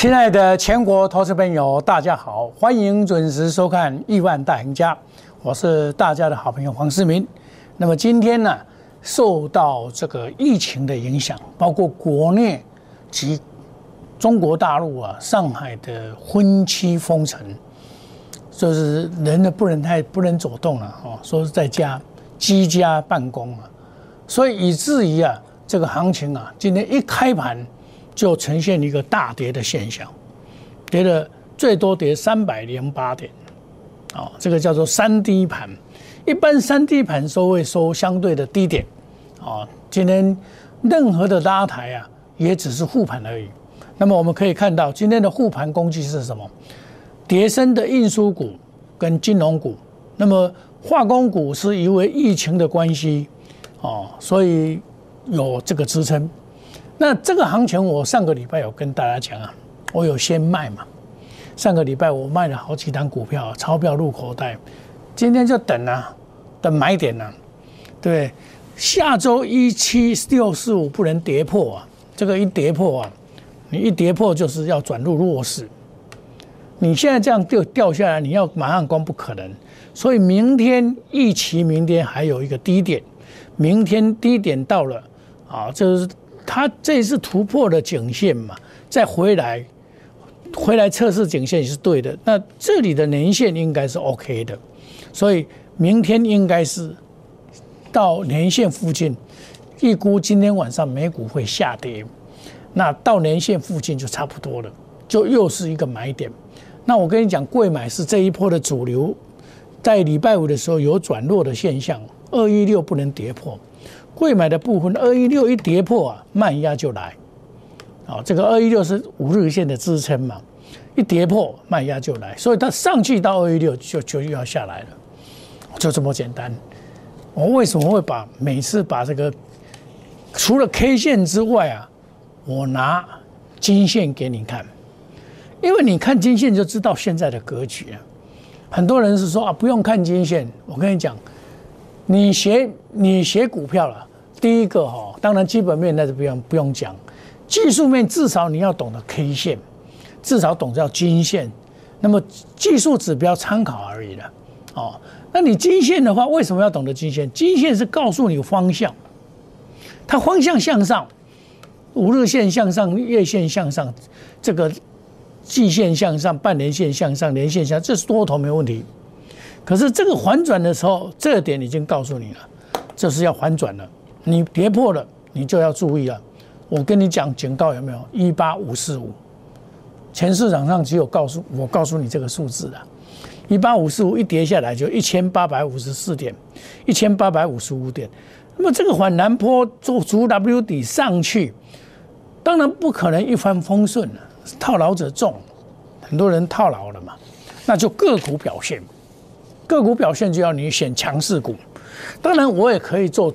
亲爱的全国投资朋友，大家好，欢迎准时收看《亿万大赢家》，我是大家的好朋友黄世明。那么今天呢，受到这个疫情的影响，包括国内及中国大陆啊，上海的婚期封城，就是人呢不能太不能走动了哦，说是在家居家办公啊，所以以至于啊，这个行情啊，今天一开盘。就呈现一个大跌的现象，跌了最多跌三百零八点，啊，这个叫做三低盘。一般三低盘收会收相对的低点，啊，今天任何的拉抬啊，也只是护盘而已。那么我们可以看到，今天的护盘攻击是什么？叠升的运输股跟金融股。那么化工股是因为疫情的关系，哦，所以有这个支撑。那这个行情，我上个礼拜有跟大家讲啊，我有先卖嘛。上个礼拜我卖了好几单股票，钞票入口袋。今天就等啊，等买点呢，对下周一七六四五不能跌破啊，这个一跌破啊，你一跌破就是要转入弱势。你现在这样掉掉下来，你要马上攻不可能。所以明天一期，明天还有一个低点，明天低点到了啊，就是。它这一次突破了颈线嘛，再回来，回来测试颈线也是对的。那这里的年线应该是 OK 的，所以明天应该是到年线附近，预估今天晚上美股会下跌，那到年线附近就差不多了，就又是一个买点。那我跟你讲，贵买是这一波的主流，在礼拜五的时候有转弱的现象，二一六不能跌破。贵买的部分，二一六一跌破啊，慢压就来，啊，这个二一六是五日线的支撑嘛，一跌破慢压就来，所以它上去到二一六就就又要下来了，就这么简单。我为什么会把每次把这个除了 K 线之外啊，我拿金线给你看，因为你看金线就知道现在的格局啊。很多人是说啊，不用看金线，我跟你讲，你学你学股票了。第一个哈，当然基本面那是不用不用讲，技术面至少你要懂得 K 线，至少懂得金线，那么技术指标参考而已了，哦，那你均线的话，为什么要懂得均线？均线是告诉你方向，它方向向上，五日线向上，月线向上，这个季线向上，半年线向上，年线向，这是多头没问题。可是这个反转的时候，这点已经告诉你了，这是要反转了。你跌破了，你就要注意了。我跟你讲警告有没有？一八五四五，全市场上只有告诉我告诉你这个数字的。一八五四五一跌下来就一千八百五十四点，一千八百五十五点。那么这个反南坡做足 W 底上去，当然不可能一帆风顺了，套牢者众，很多人套牢了嘛。那就个股表现，个股表现就要你选强势股。当然我也可以做。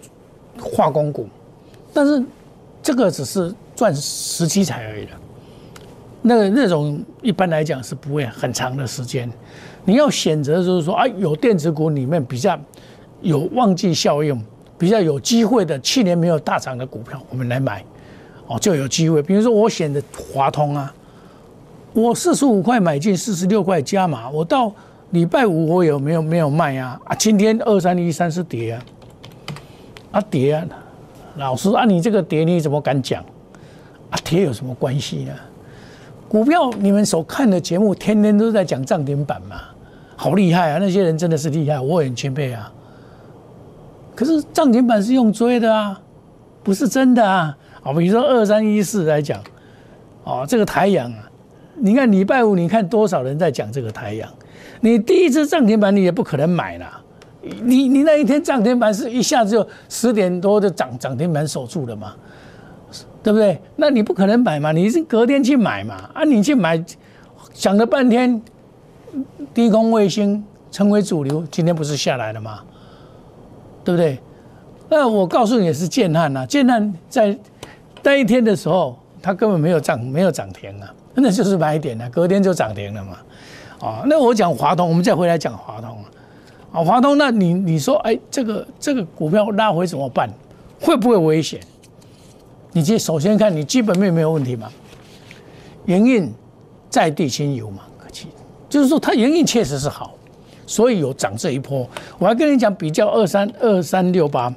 化工股，但是这个只是赚十七彩而已了。那个那种一般来讲是不会很长的时间。你要选择就是说啊，有电子股里面比较有旺季效应、比较有机会的，去年没有大涨的股票，我们来买哦，就有机会。比如说我选的华通啊，我四十五块买进，四十六块加码，我到礼拜五我有没有没有卖啊？啊，今天二三一三是跌啊。啊跌啊！老师啊，你这个跌你怎么敢讲？啊跌有什么关系呢？股票你们所看的节目，天天都在讲涨停板嘛，好厉害啊！那些人真的是厉害，我很钦佩啊。可是涨停板是用追的啊，不是真的啊。啊，比如说二三一四来讲，哦，这个太阳啊，你看礼拜五你看多少人在讲这个太阳？你第一次涨停板你也不可能买了。你你那一天涨停板是一下子就十点多就涨涨停板守住了嘛，对不对？那你不可能买嘛，你是隔天去买嘛？啊，你去买，想了半天，低空卫星成为主流，今天不是下来了吗？对不对？那我告诉你是建汉呐，建汉在那一天的时候，它根本没有涨，没有涨停啊，那就是买点啊，隔天就涨停了嘛。啊，那我讲华通，我们再回来讲华通。啊，华通，那你你说，哎，这个这个股票拉回怎么办？会不会危险？你先首先看你基本面没有问题吗？营运在地心有嘛，可期，就是说它营运确实是好，所以有涨这一波。我还跟你讲，比较二三二三六八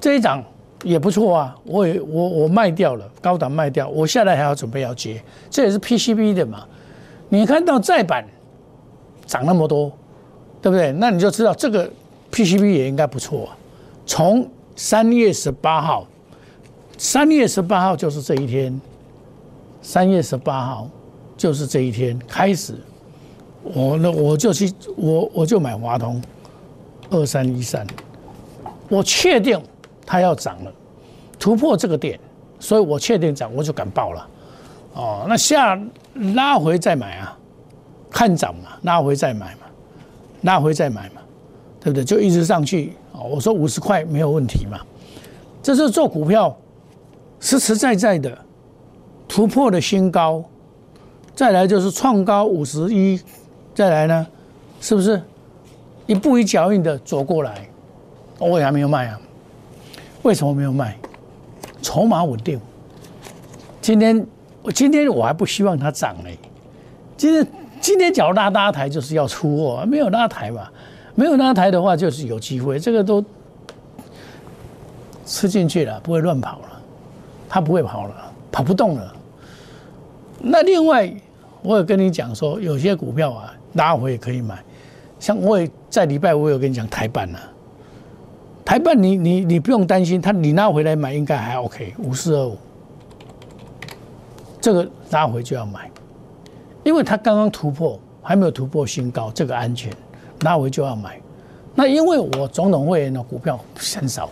这一涨也不错啊，我也我我卖掉了，高档卖掉，我下来还要准备要接，这也是 PCB 的嘛。你看到再版涨那么多，对不对？那你就知道这个 PCB 也应该不错啊。从三月十八号，三月十八号就是这一天，三月十八号就是这一天开始，我呢我就去我我就买华通二三一三，我确定它要涨了，突破这个点，所以我确定涨，我就敢报了。哦，那下拉回再买啊，看涨嘛，拉回再买，拉回再买嘛，对不对？就一直上去啊。我说五十块没有问题嘛，这是做股票实实在在的突破的新高，再来就是创高五十一，再来呢，是不是一步一脚印的走过来？我也还没有卖啊，为什么没有卖？筹码稳定。今天我今天我还不希望它涨呢，今天今天脚拉拉抬就是要出货，没有拉抬嘛。没有拉抬的话，就是有机会。这个都吃进去了，不会乱跑了，它不会跑了，跑不动了。那另外，我有跟你讲说，有些股票啊，拉回也可以买。像我也在礼拜，我有跟你讲台办啊，台办你你你不用担心，它你拉回来买应该还 OK，五四二五，这个拉回就要买，因为它刚刚突破，还没有突破新高，这个安全。那我就要买，那因为我总统会员的股票很少，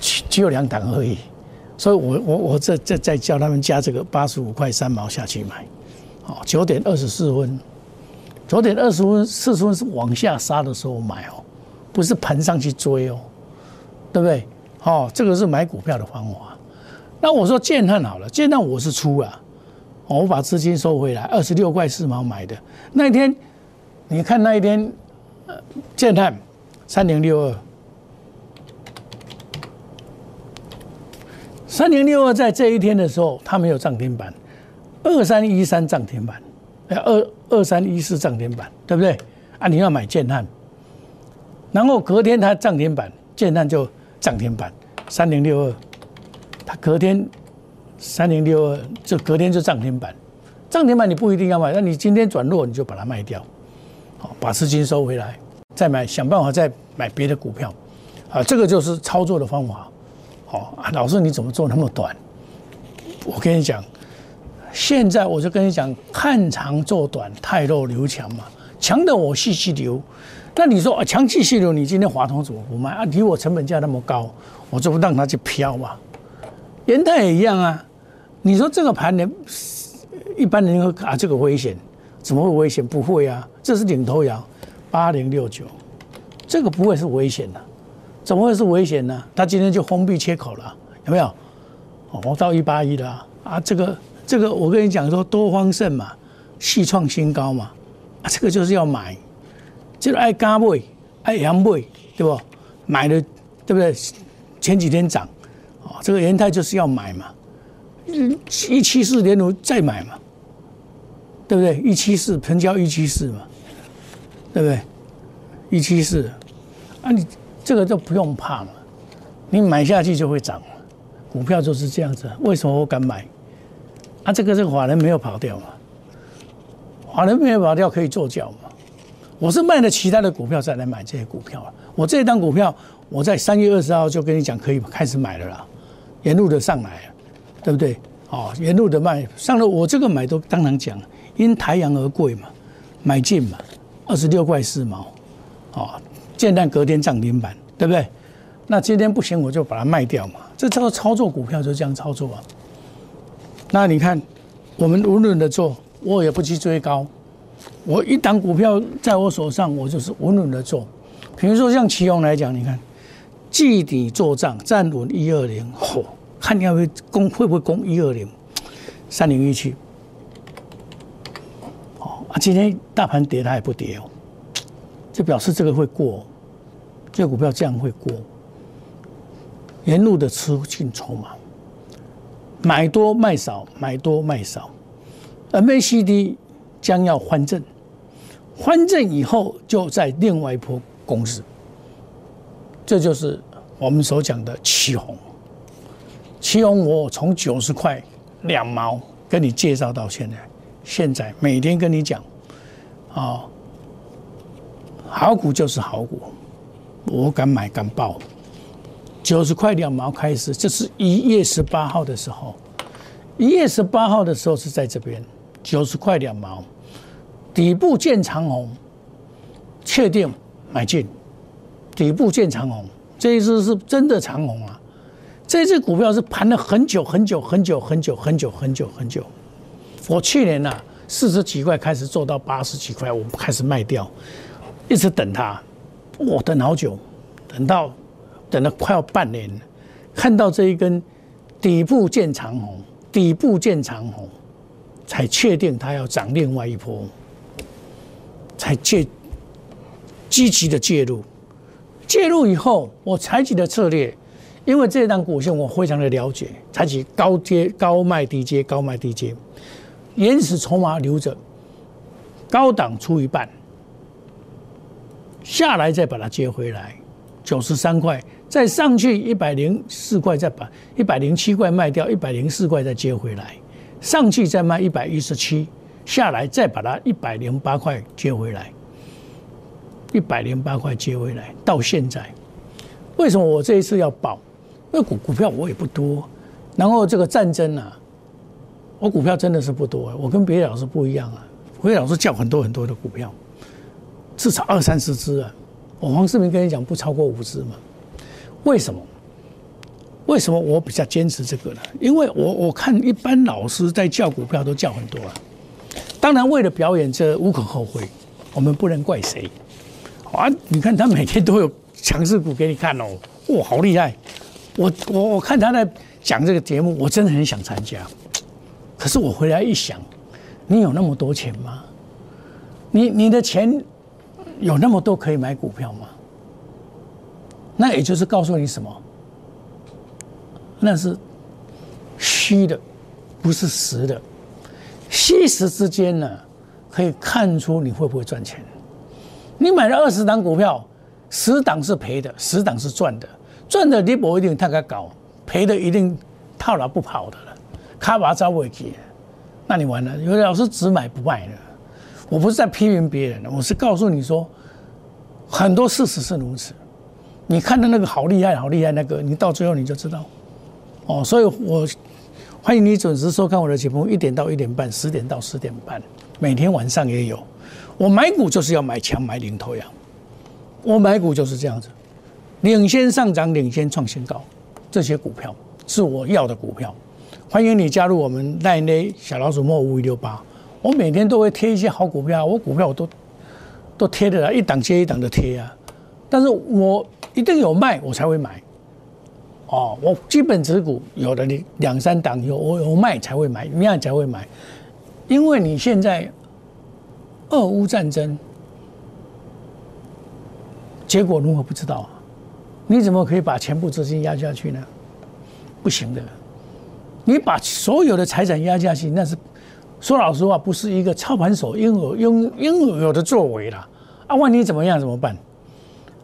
只有两档而已，所以我我我这这再叫他们加这个八十五块三毛下去买，哦，九点二十四分，九点二十分四十分是往下杀的时候买哦，不是盘上去追哦，对不对？哦，这个是买股票的方法。那我说建汉好了，建汉我是出啊我把资金收回来，二十六块四毛买的那一天。你看那一天，呃，建汉三零六二，三零六二在这一天的时候，它没有涨停板，二三一三涨停板，哎，二二三一四涨停板，对不对？啊，你要买建汉，然后隔天它涨停板，建汉就涨停板，三零六二，它隔天三零六二就隔天就涨停板，涨停板你不一定要买，那你今天转弱你就把它卖掉。好把资金收回来，再买，想办法再买别的股票，啊，这个就是操作的方法。好，老师你怎么做那么短？我跟你讲，现在我就跟你讲，看长做短，太弱留强嘛，强的我细细留。那你说啊，强细细留，你今天华通怎么不卖啊？离我成本价那么高，我就不让它去飘嘛。元泰也一样啊。你说这个盘人一般人会啊，这个危险。怎么会危险？不会啊，这是领头羊，八零六九，这个不会是危险的，怎么会是危险呢？它今天就封闭切口了，有没有？哦，到一八一了啊！这个这个，我跟你讲说，多方胜嘛，续创新高嘛，啊，这个就是要买，就是爱加买，爱扬买，对不？买的对不对？前几天涨，哦，这个元泰就是要买嘛，一七四点五再买嘛。对不对？一七四，成交一七四嘛，对不对？一七四，啊，你这个就不用怕嘛，你买下去就会涨，股票就是这样子。为什么我敢买？啊，这个这个法人没有跑掉嘛，法人没有跑掉可以做脚嘛。我是卖了其他的股票再来买这些股票啊。我这张股票我在三月二十号就跟你讲可以开始买了啦，沿路的上来，对不对？哦，沿路的卖上了，我这个买都当然讲。因台阳而贵嘛，买进嘛，二十六块四毛，哦，建蛋隔天涨停板，对不对？那今天不行，我就把它卖掉嘛。这叫操作股票就这样操作啊。那你看，我们稳稳的做，我也不去追高。我一档股票在我手上，我就是稳稳的做。比如说像奇宏来讲，你看，季底做账站稳一二零，嚯，看你要会攻会不会攻一二零，三零一七。啊，今天大盘跌，它也不跌哦，就表示这个会过，这个股票这样会过。沿路的吃进筹码，买多卖少，买多卖少，MACD 将要换正，换正以后就在另外一波攻势，这就是我们所讲的起红。起红，我从九十块两毛跟你介绍到现在，现在每天跟你讲，啊，好股就是好股，我敢买敢报。九十块两毛开始，这是一月十八号的时候，一月十八号的时候是在这边九十块两毛，底部见长红，确定买进，底部见长红，这一次是真的长红啊！这只股票是盘了很久很久很久很久很久很久很久。我去年呢四十几块开始做到八十几块，我开始卖掉，一直等它，我等好久，等到。等了快要半年，看到这一根底部见长红，底部见长红，才确定它要涨另外一波，才介积极的介入。介入以后，我采取的策略，因为这档股线我非常的了解，采取高接高卖低接，高卖低接，原始筹码留着，高档出一半，下来再把它接回来，九十三块。再上去一百零四块，再把一百零七块卖掉，一百零四块再接回来，上去再卖一百一十七，下来再把它一百零八块接回来，一百零八块接回来，到现在，为什么我这一次要保？因为股股票我也不多，然后这个战争啊，我股票真的是不多，我跟别的老师不一样啊，别的老师叫很多很多的股票，至少二三十只啊，我黄世明跟你讲不超过五只嘛。为什么？为什么我比较坚持这个呢？因为我我看一般老师在叫股票都叫很多啊。当然为了表演，这无可厚非，我们不能怪谁。啊，你看他每天都有强势股给你看哦，哇，好厉害！我我我看他在讲这个节目，我真的很想参加。可是我回来一想，你有那么多钱吗？你你的钱有那么多可以买股票吗？那也就是告诉你什么？那是虚的，不是实的。虚实之间呢，可以看出你会不会赚钱。你买了二十档股票，十档是赔的，十档是赚的。赚的你不一定太高，赔的一定套牢不跑的了，卡把招尾结，那你完了。有的老师只买不卖的，我不是在批评别人，我是告诉你说，很多事实是如此。你看的那个好厉害，好厉害，那个你到最后你就知道，哦，所以我欢迎你准时收看我的节目，一点到一点半，十点到十点半，每天晚上也有。我买股就是要买强，买领头羊，我买股就是这样子，领先上涨，领先创新高，这些股票是我要的股票。欢迎你加入我们奈内小老鼠莫五一六八，我每天都会贴一些好股票，我股票我都都贴的啦，一档接一档的贴啊，但是我。一定有卖我才会买，哦，我基本持股有的你两三档有我有卖才会买，那样才会买，因为你现在俄乌战争结果如何不知道啊？你怎么可以把全部资金压下去呢？不行的，你把所有的财产压下去，那是说老实话，不是一个操盘手应有应应有的作为了啊！万一怎么样怎么办？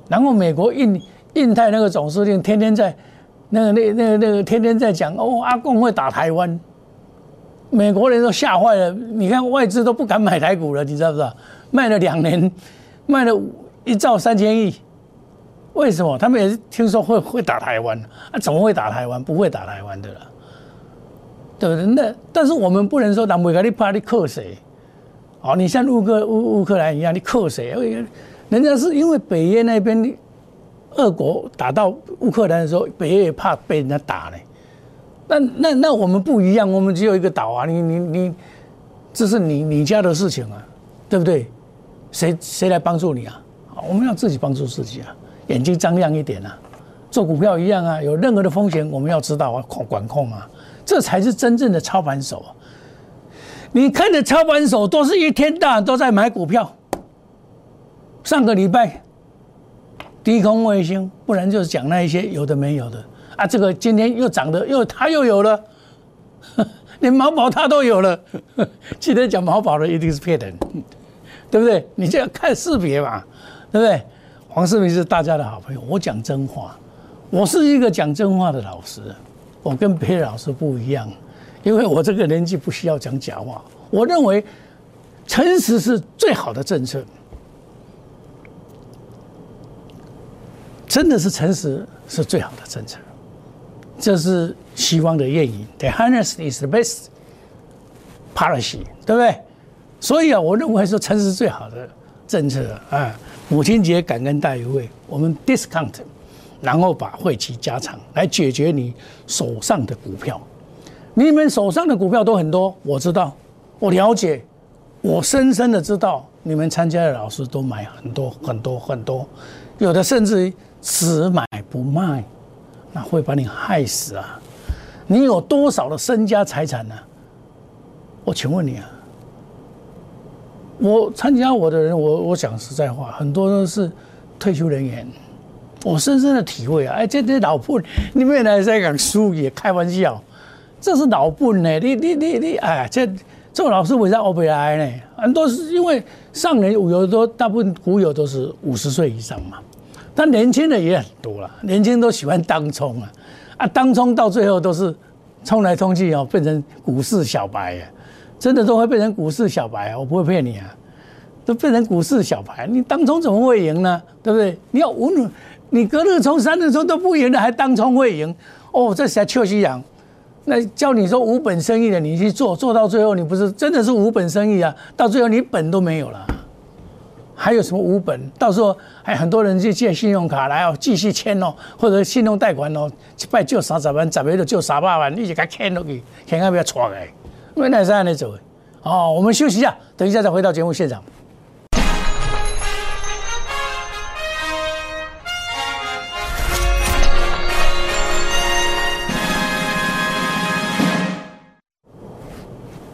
然后美国印印太那个总司令天天在，那个那那个那个天天在讲哦，阿贡会打台湾，美国人都吓坏了。你看外资都不敢买台股了，你知道不知道？卖了两年，卖了一兆三千亿，为什么？他们也是听说会会打台湾，啊，怎么会打台湾？不会打台湾的了，对不对？那但是我们不能说南美国你怕你克谁？哦，你像乌克乌乌克兰一样，你克谁？人家是因为北约那边，俄国打到乌克兰的时候，北约也怕被人家打呢。那那那我们不一样，我们只有一个岛啊，你你你，这是你你家的事情啊，对不对？谁谁来帮助你啊？我们要自己帮助自己啊，眼睛张亮一点啊，做股票一样啊，有任何的风险我们要知道啊，控管控啊，这才是真正的操盘手。啊你看的操盘手都是一天到晚都在买股票。上个礼拜低空卫星，不然就是讲那一些有的没有的啊。这个今天又涨的，又它又有了，连毛宝他都有了。今天讲毛宝的一定是骗人，对不对？你就要看识别嘛，对不对？黄世明是大家的好朋友，我讲真话，我是一个讲真话的老师，我跟别的老师不一样，因为我这个年纪不需要讲假话。我认为诚实是最好的政策。真的是诚实是最好的政策，这是西方的谚语：“The honest is the best policy”，对不对？所以啊，我认为说诚实最好的政策啊。母亲节感恩大优惠，我们 discount，然后把会期加长，来解决你手上的股票。你们手上的股票都很多，我知道，我了解，我深深的知道，你们参加的老师都买很多很多很多，有的甚至于。只买不卖，那会把你害死啊！你有多少的身家财产呢？我请问你啊，我参加我的人，我我讲实在话，很多都是退休人员。我深深的体会啊，哎，这这老笨，你们来在讲输也开玩笑，这是老笨呢。你你你你，哎，这这老师为啥欧不来呢？很多是因为上年有的都大部分股友都是五十岁以上嘛。但年轻的也很多了，年轻都喜欢当冲啊，啊，当冲到最后都是冲来冲去哦，变成股市小白啊，真的都会变成股市小白啊，我不会骗你啊，都变成股市小白，你当冲怎么会赢呢？对不对？你要五你隔日冲、三日冲都不赢的，还当冲会赢？哦，这才秋夕阳，那叫你说无本生意的，你去做，做到最后你不是真的是无本生意啊？到最后你本都没有了。还有什么无本？到时候还很多人去借信用卡来哦，继续欠哦，或者信用贷款哦，一拜就三十万，十个就就三百万，你就给欠落去，欠到不要错来，原来是安尼做。哦，我们休息一下，等一下再回到节目现场。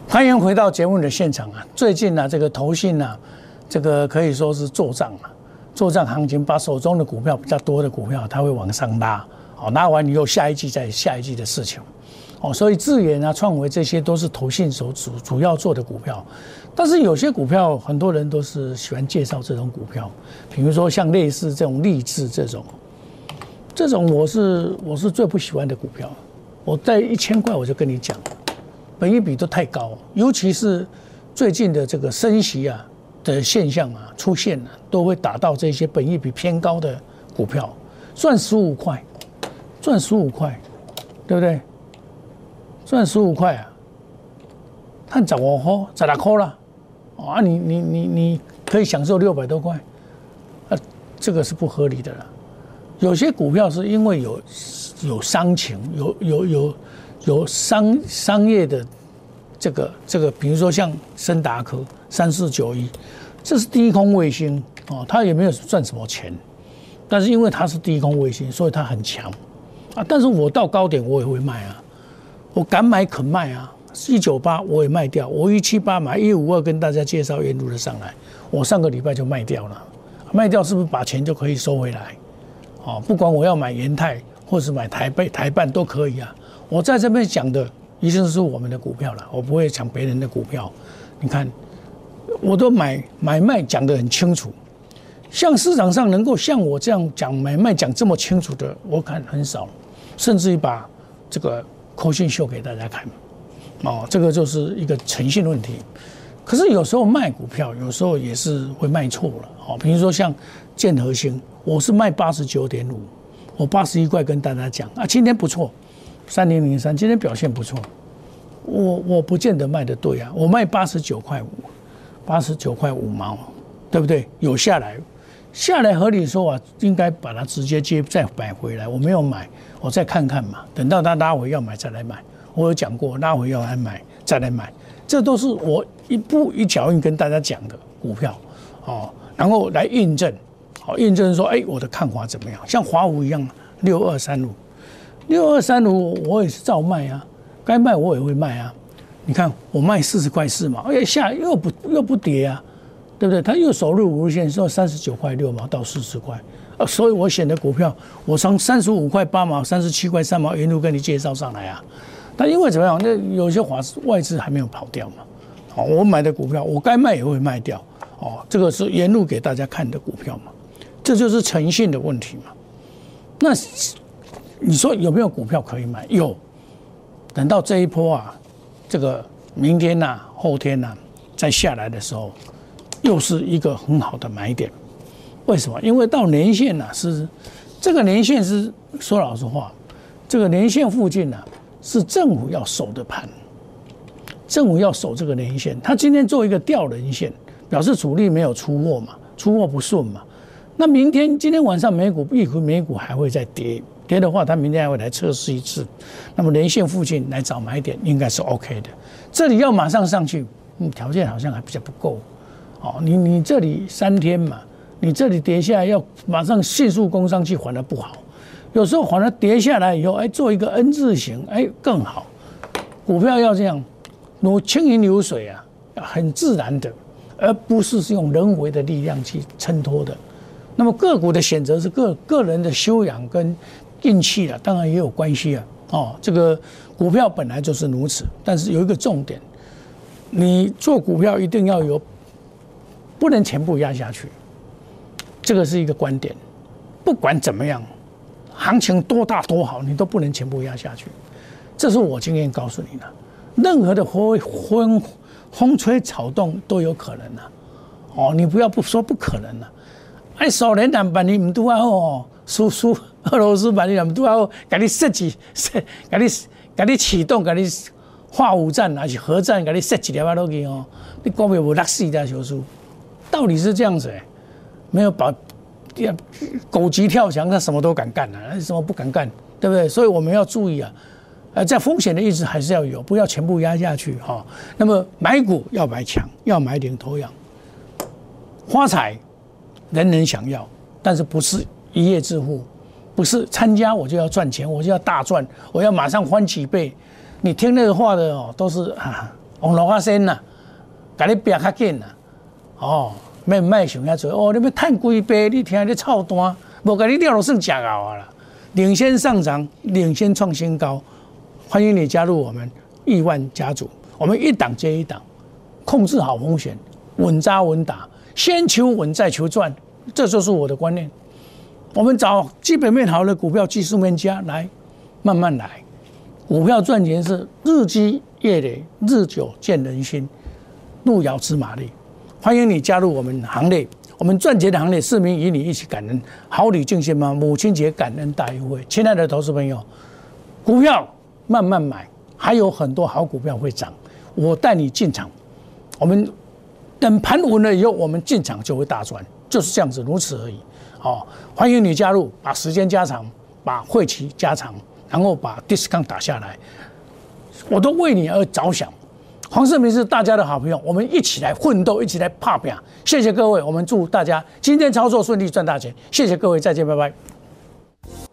欢迎回到节目的现场啊！最近呢，这个投信呢。这个可以说是做账嘛，做账行情，把手中的股票比较多的股票，它会往上拉，好，拉完以后下一季再下一季的事情，哦，所以智远啊、创维这些都是投信所主主要做的股票，但是有些股票很多人都是喜欢介绍这种股票，比如说像类似这种励志这种，这种我是我是最不喜欢的股票，我在一千块我就跟你讲，本一比都太高，尤其是最近的这个升息啊。的现象啊出现了，都会打到这些本益比偏高的股票，赚十五块，赚十五块，对不对？赚十五块啊，看十五块，十六块了，啊，你你你你可以享受六百多块，啊，这个是不合理的了。有些股票是因为有有商情，有有有有商商业的这个这个，比如说像森达科。三四九一，这是低空卫星哦，它也没有赚什么钱，但是因为它是低空卫星，所以它很强啊。但是我到高点我也会卖啊，我敢买肯卖啊。一九八我也卖掉，我一七八买一五二跟大家介绍沿路的上来，我上个礼拜就卖掉了，卖掉是不是把钱就可以收回来？哦，不管我要买延泰或是买台北台办都可以啊。我在这边讲的一定是我们的股票了，我不会抢别人的股票。你看。我都买买卖讲得很清楚，像市场上能够像我这样讲买卖讲这么清楚的，我看很少，甚至于把这个口信秀给大家看，哦，这个就是一个诚信问题。可是有时候卖股票，有时候也是会卖错了，哦，比如说像建和兴，我是卖八十九点五，我八十一块跟大家讲啊，今天不错，三零零三今天表现不错，我我不见得卖的对啊，我卖八十九块五。八十九块五毛，对不对？有下来，下来合理说啊，应该把它直接接再买回来。我没有买，我再看看嘛。等到它拉回要买再来买。我有讲过，拉回要来买再来买，这都是我一步一脚印跟大家讲的股票哦。然后来印证，好印证说，哎，我的看法怎么样？像华五一样，六二三五，六二三五，我也是照卖啊，该卖我也会卖啊。你看，我卖四十块四毛，哎，下又不又不跌啊，对不对？它又守入五日线，说三十九块六毛到四十块，啊，所以我选的股票，我从三十五块八毛、三十七块三毛一路跟你介绍上来啊，那因为怎么样？那有些华外资还没有跑掉嘛。哦，我买的股票，我该卖也会卖掉。哦，这个是沿路给大家看的股票嘛，这就是诚信的问题嘛。那你说有没有股票可以买？有。等到这一波啊，这个明天呐、后天呐再下来的时候，又是一个很好的买点。为什么？因为到年线呢是这个年线是说老实话，这个年线附近呢是政府要守的盘，政府要守这个年线。他今天做一个吊人线，表示主力没有出货嘛，出货不顺嘛。那明天今天晚上美股一回美股还会再跌。跌的话，他明天还会来测试一次，那么连线附近来找买点应该是 OK 的。这里要马上上去，嗯，条件好像还比较不够。哦，你你这里三天嘛，你这里跌下来要马上迅速攻上去，反而不好。有时候反而跌下来以后，哎，做一个 N 字形，哎，更好。股票要这样，如轻盈流水啊，很自然的，而不是是用人为的力量去衬托的。那么个股的选择是个个人的修养跟。运气了，当然也有关系啊。哦，这个股票本来就是如此，但是有一个重点，你做股票一定要有，不能全部压下去。这个是一个观点。不管怎么样，行情多大多好，你都不能全部压下去。这是我经验告诉你的。任何的风风风吹草动都有可能的。哦，你不要不说不可能了。哎，少年党把你唔都啊哦，叔叔。俄罗斯把你们都要给你设计设，给你给你启动，给你化武战还是核战，给你设计了啊都给哦，你光没有拉死的小叔，道理是这样子哎，没有把狗急跳墙，他什么都敢干啊，什么不敢干，对不对？所以我们要注意啊，呃，在风险的意识还是要有，不要全部压下去哈。那么买股要买强，要买领头羊，花财人人想要，但是不是一夜致富。不是参加我就要赚钱，我就要大赚，我要马上翻几倍。你听那个话的哦，都是啊，红老花生呐，给你变较紧呐。哦，卖卖想遐做哦，你要赚几倍？你听你操单，无给你掉落算假高啊啦。领先上涨，领先创新高，欢迎你加入我们亿万家族。我们一档接一档，控制好风险，稳扎稳打，先求稳再求赚，这就是我的观念。我们找基本面好的股票，技术面佳来，慢慢来。股票赚钱是日积月累，日久见人心，路遥知马力。欢迎你加入我们行列，我们赚钱的行列，市民与你一起感恩。好礼敬献吗？母亲节感恩大优惠，亲爱的投资朋友，股票慢慢买，还有很多好股票会涨，我带你进场。我们等盘稳了以后，我们进场就会大赚，就是这样子，如此而已。好，欢迎你加入，把时间加长，把会期加长，然后把 discount 打下来，我都为你而着想。黄世明是大家的好朋友，我们一起来奋斗，一起来怕拼。谢谢各位，我们祝大家今天操作顺利，赚大钱。谢谢各位，再见，拜拜。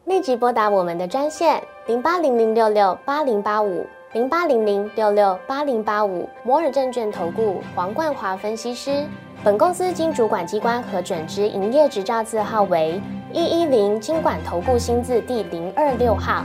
立即拨打我们的专线零八零零六六八零八五零八零零六六八零八五摩尔证券投顾黄冠华分析师。本公司经主管机关核准之营业执照字号为一一零金管投顾新字第零二六号。